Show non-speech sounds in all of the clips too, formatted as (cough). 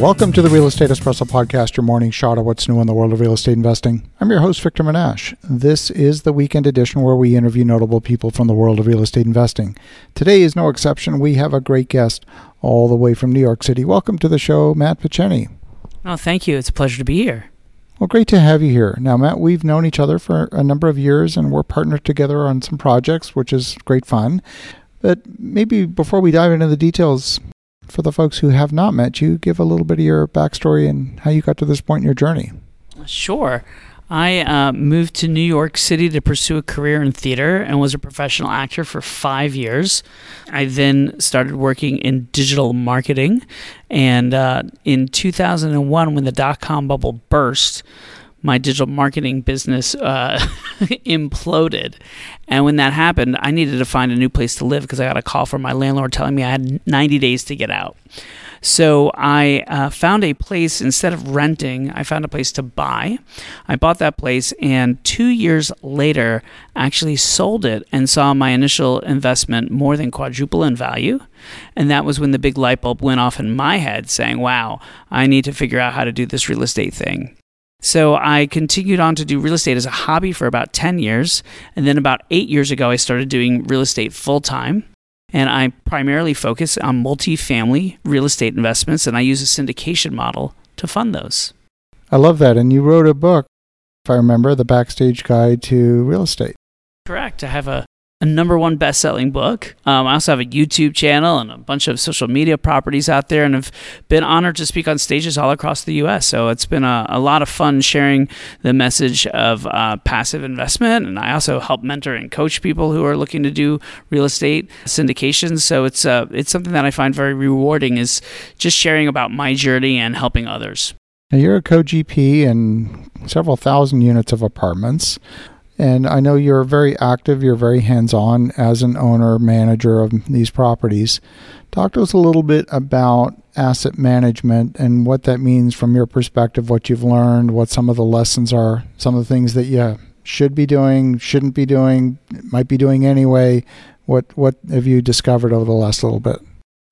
Welcome to the Real Estate Espresso Podcast, your morning shot of what's new in the world of real estate investing. I'm your host, Victor Menasce. This is the weekend edition where we interview notable people from the world of real estate investing. Today is no exception. We have a great guest all the way from New York City. Welcome to the show, Matt Picheny. Oh, thank you. It's a pleasure to be here. Well, great to have you here. Now, Matt, we've known each other for a number of years and we're partnered together on some projects, which is great fun. But maybe before we dive into the details, for the folks who have not met you, give a little bit of your backstory and how you got to this point in your journey. Sure. I uh, moved to New York City to pursue a career in theater and was a professional actor for five years. I then started working in digital marketing. And uh, in 2001, when the dot com bubble burst, my digital marketing business uh, (laughs) imploded. And when that happened, I needed to find a new place to live because I got a call from my landlord telling me I had 90 days to get out. So I uh, found a place instead of renting, I found a place to buy. I bought that place and two years later actually sold it and saw my initial investment more than quadruple in value. And that was when the big light bulb went off in my head saying, wow, I need to figure out how to do this real estate thing. So I continued on to do real estate as a hobby for about 10 years. And then about eight years ago, I started doing real estate full time. And I primarily focus on multifamily real estate investments, and I use a syndication model to fund those. I love that. And you wrote a book, if I remember, The Backstage Guide to Real Estate. Correct. I have a a number one best selling book. Um, I also have a YouTube channel and a bunch of social media properties out there, and have been honored to speak on stages all across the U.S. So it's been a, a lot of fun sharing the message of uh, passive investment. And I also help mentor and coach people who are looking to do real estate syndications. So it's uh, it's something that I find very rewarding is just sharing about my journey and helping others. Now you're a co-GP in several thousand units of apartments. And I know you're very active, you're very hands on as an owner, manager of these properties. Talk to us a little bit about asset management and what that means from your perspective, what you've learned, what some of the lessons are, some of the things that you should be doing, shouldn't be doing, might be doing anyway. What, what have you discovered over the last little bit?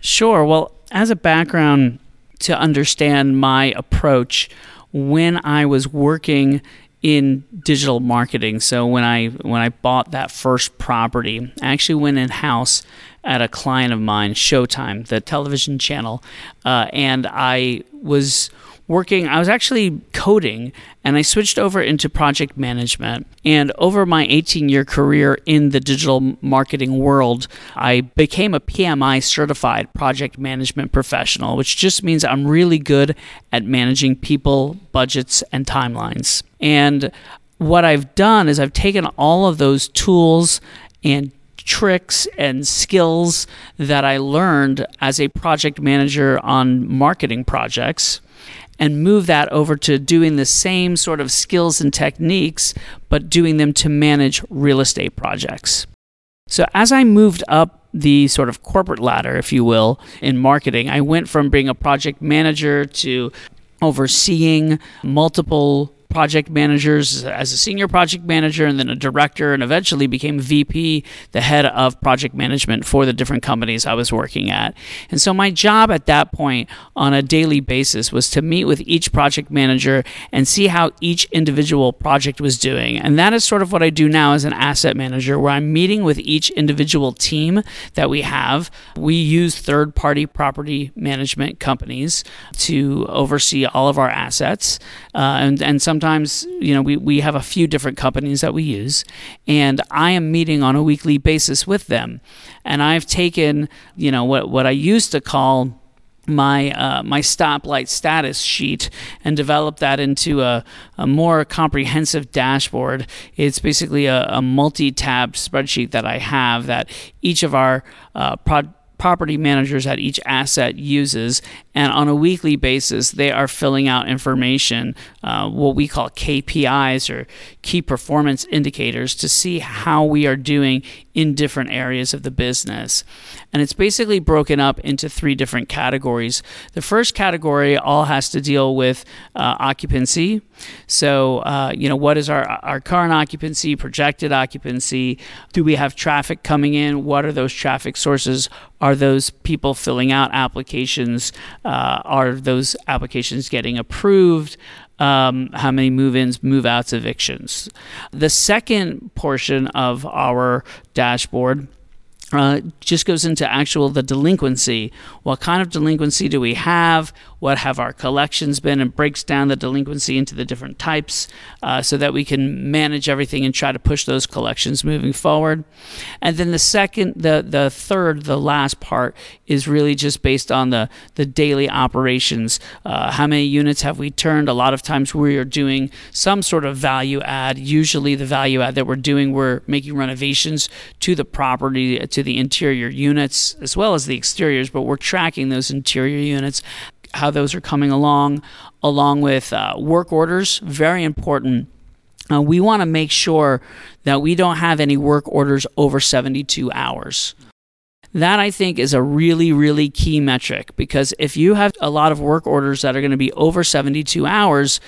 Sure. Well, as a background to understand my approach, when I was working in digital marketing. So when I when I bought that first property, I actually went in house at a client of mine, Showtime, the television channel, uh, and I was working, I was actually coding and I switched over into project management. And over my 18 year career in the digital marketing world, I became a PMI certified project management professional, which just means I'm really good at managing people, budgets, and timelines. And what I've done is I've taken all of those tools and tricks and skills that I learned as a project manager on marketing projects and move that over to doing the same sort of skills and techniques, but doing them to manage real estate projects. So as I moved up the sort of corporate ladder, if you will, in marketing, I went from being a project manager to overseeing multiple project managers as a senior project manager and then a director and eventually became VP, the head of project management for the different companies I was working at. And so my job at that point on a daily basis was to meet with each project manager and see how each individual project was doing. And that is sort of what I do now as an asset manager where I'm meeting with each individual team that we have. We use third party property management companies to oversee all of our assets. Uh, and, and some sometimes you know we, we have a few different companies that we use and i am meeting on a weekly basis with them and i've taken you know what, what i used to call my uh, my stoplight status sheet and develop that into a, a more comprehensive dashboard. It's basically a, a multi-tab spreadsheet that I have that each of our uh, property managers at each asset uses. And on a weekly basis, they are filling out information, uh, what we call KPIs or key performance indicators, to see how we are doing in different areas of the business. And it's basically broken up into three different categories. The first category all has to deal with uh, occupancy. So, uh, you know, what is our, our current occupancy, projected occupancy? Do we have traffic coming in? What are those traffic sources? Are those people filling out applications? Uh, are those applications getting approved? Um, how many move ins, move outs, evictions? The second portion of our dashboard uh, just goes into actual the delinquency. What kind of delinquency do we have? What have our collections been? And breaks down the delinquency into the different types uh, so that we can manage everything and try to push those collections moving forward. And then the second, the the third, the last part is really just based on the the daily operations. Uh, how many units have we turned? A lot of times we are doing some sort of value add. Usually the value add that we're doing, we're making renovations to the property the interior units as well as the exteriors, but we're tracking those interior units, how those are coming along, along with uh, work orders, very important. Uh, we want to make sure that we don't have any work orders over 72 hours. That I think is a really, really key metric because if you have a lot of work orders that are going to be over 72 hours,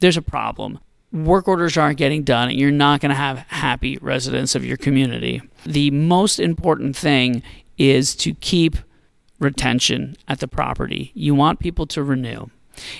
there's a problem work orders aren't getting done and you're not going to have happy residents of your community. The most important thing is to keep retention at the property. You want people to renew.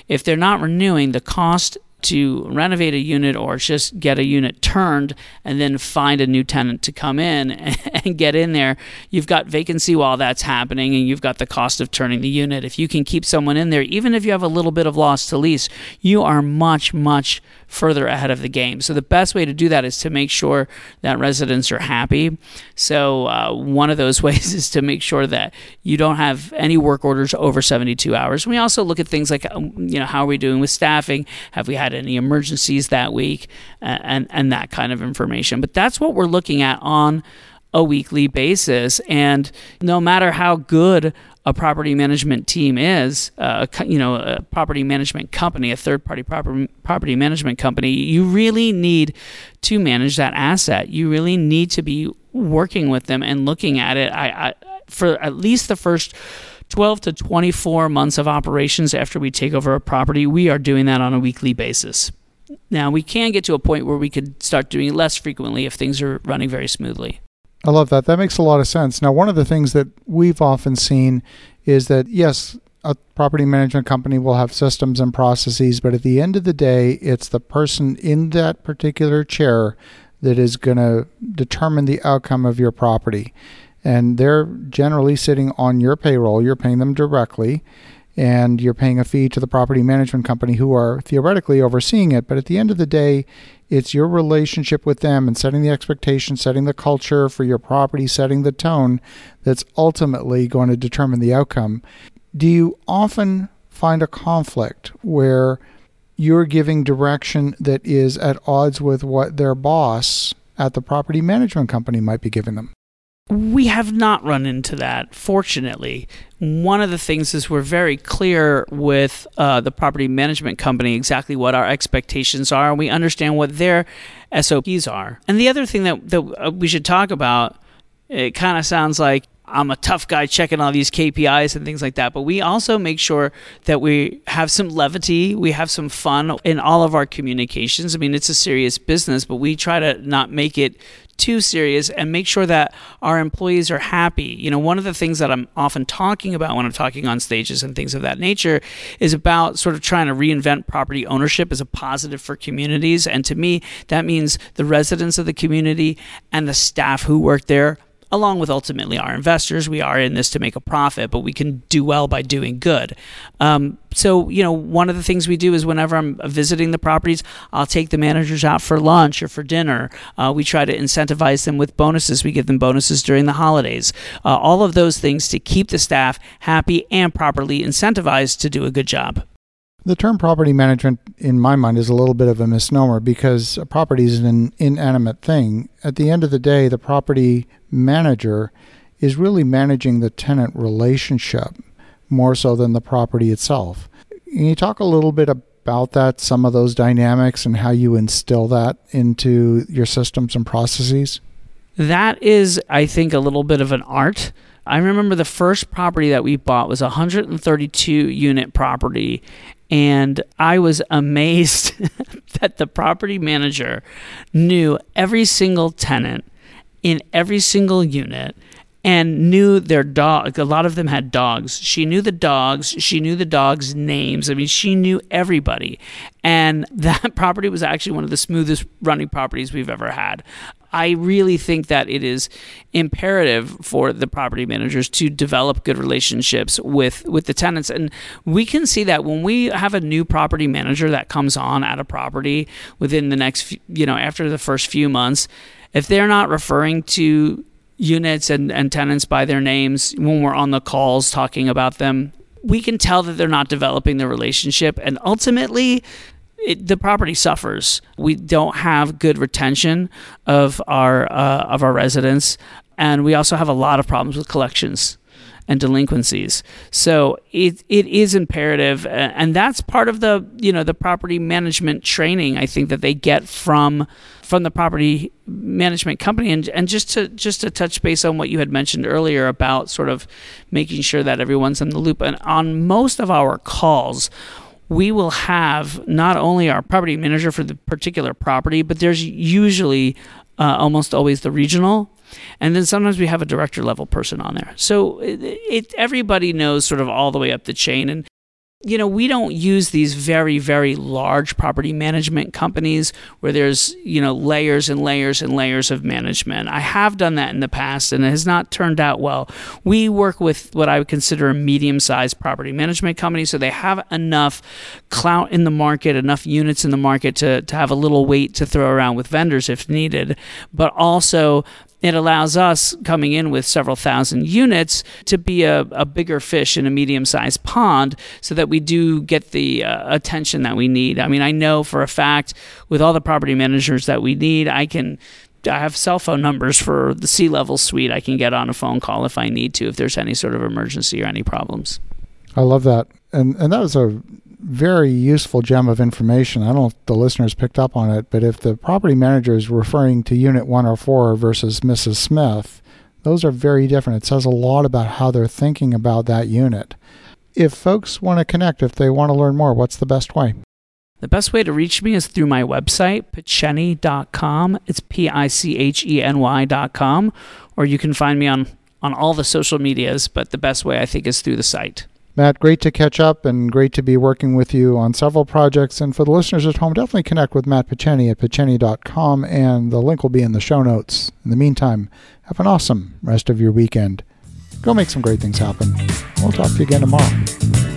If they're not renewing, the cost to renovate a unit or just get a unit turned and then find a new tenant to come in (laughs) and get in there, you've got vacancy while that's happening and you've got the cost of turning the unit. If you can keep someone in there, even if you have a little bit of loss to lease, you are much, much further ahead of the game. So the best way to do that is to make sure that residents are happy. So uh, one of those (laughs) ways is to make sure that you don't have any work orders over 72 hours. We also look at things like, um, you know, how are we doing with staffing? Have we had any emergencies that week? And and that kind of information. But that's what we're looking at on a weekly basis. And no matter how good a property management team is, uh, you know, a property management company, a third party property, management company, you really need to manage that asset. You really need to be working with them and looking at it. I, I for at least the first 12 to 24 months of operations after we take over a property, we are doing that on a weekly basis. Now, we can get to a point where we could start doing it less frequently if things are running very smoothly. I love that. That makes a lot of sense. Now, one of the things that we've often seen is that, yes, a property management company will have systems and processes, but at the end of the day, it's the person in that particular chair that is going to determine the outcome of your property. And they're generally sitting on your payroll, you're paying them directly and you're paying a fee to the property management company who are theoretically overseeing it. But at the end of the day, it's your relationship with them and setting the expectation, setting the culture for your property, setting the tone that's ultimately going to determine the outcome. Do you often find a conflict where you're giving direction that is at odds with what their boss at the property management company might be giving them? We have not run into that, fortunately. One of the things is we're very clear with uh, the property management company exactly what our expectations are, and we understand what their SOPs are. And the other thing that, that uh, we should talk about, it kind of sounds like I'm a tough guy checking all these KPIs and things like that. But we also make sure that we have some levity, we have some fun in all of our communications. I mean, it's a serious business, but we try to not make it too serious and make sure that our employees are happy. You know, one of the things that I'm often talking about when I'm talking on stages and things of that nature is about sort of trying to reinvent property ownership as a positive for communities. And to me, that means the residents of the community and the staff who work there along with ultimately our investors. We are in this to make a profit, but we can do well by doing good. Um, so, you know, one of the things we do is whenever I'm visiting the properties, I'll take the managers out for lunch or for dinner. Uh, we try to incentivize them with bonuses. We give them bonuses during the holidays. Uh, all of those things to keep the staff happy and properly incentivized to do a good job. The term property management, in my mind, is a little bit of a misnomer because a property is an inanimate thing. At the end of the day, the property manager is really managing the tenant relationship more so than the property itself. Can you talk a little bit about that, some of those dynamics, and how you instill that into your systems and processes? That is, I think, a little bit of an art. I remember the first property that we bought was a 132 unit property, and I was amazed (laughs) that the property manager knew every single tenant in every single unit and knew their dog. A lot of them had dogs. She knew the dogs. She knew the dogs' names. I mean, she knew everybody. And (laughs) that property was actually one of the smoothest running properties we've ever had. I really think that it is imperative for the property managers to develop good relationships with with the tenants. And we can see that when we have a new property manager that comes on at a property within the next you know after the first few months if they're not referring to units and, and tenants by their names when we're on the calls talking about them we can tell that they're not developing the relationship. And ultimately it, the property suffers. We don't have good retention of our uh, of our residents, and we also have a lot of problems with collections and delinquencies. So it it is imperative, and that's part of the you know the property management training I think that they get from from the property management company. And and just to just to touch base on what you had mentioned earlier about sort of making sure that everyone's in the loop. And on most of our calls, we will have not only our property manager for the particular property, but there's usually uh, almost always the regional. And then sometimes we have a director level person on there. So it, it, everybody knows sort of all the way up the chain. And you know, we don't use these very, very large property management companies where there's, you know, layers and layers and layers of management. I have done that in the past and it has not turned out well. We work with what I would consider a medium sized property management company, so they have enough clout in the market, enough units in the market to, to have a little weight to throw around with vendors if needed, but also it allows us coming in with several thousand units to be a, a bigger fish in a medium sized pond so that we do get the uh, attention that we need. I mean, I know for a fact with all the property managers that we need, I can. I have cell phone numbers for the C level suite. I can get on a phone call if I need to, if there's any sort of emergency or any problems. I love that. And and that was a very useful gem of information. I don't know if the listeners picked up on it, but if the property manager is referring to Unit 104 versus Mrs. Smith, those are very different. It says a lot about how they're thinking about that unit. If folks want to connect, if they want to learn more, what's the best way? The best way to reach me is through my website, picheny.com. It's P I C H E N Y.com. Or you can find me on, on all the social medias, but the best way I think is through the site. Matt, great to catch up and great to be working with you on several projects. And for the listeners at home, definitely connect with Matt Picheny at picheny.com, and the link will be in the show notes. In the meantime, have an awesome rest of your weekend. Go make some great things happen. We'll talk to you again tomorrow.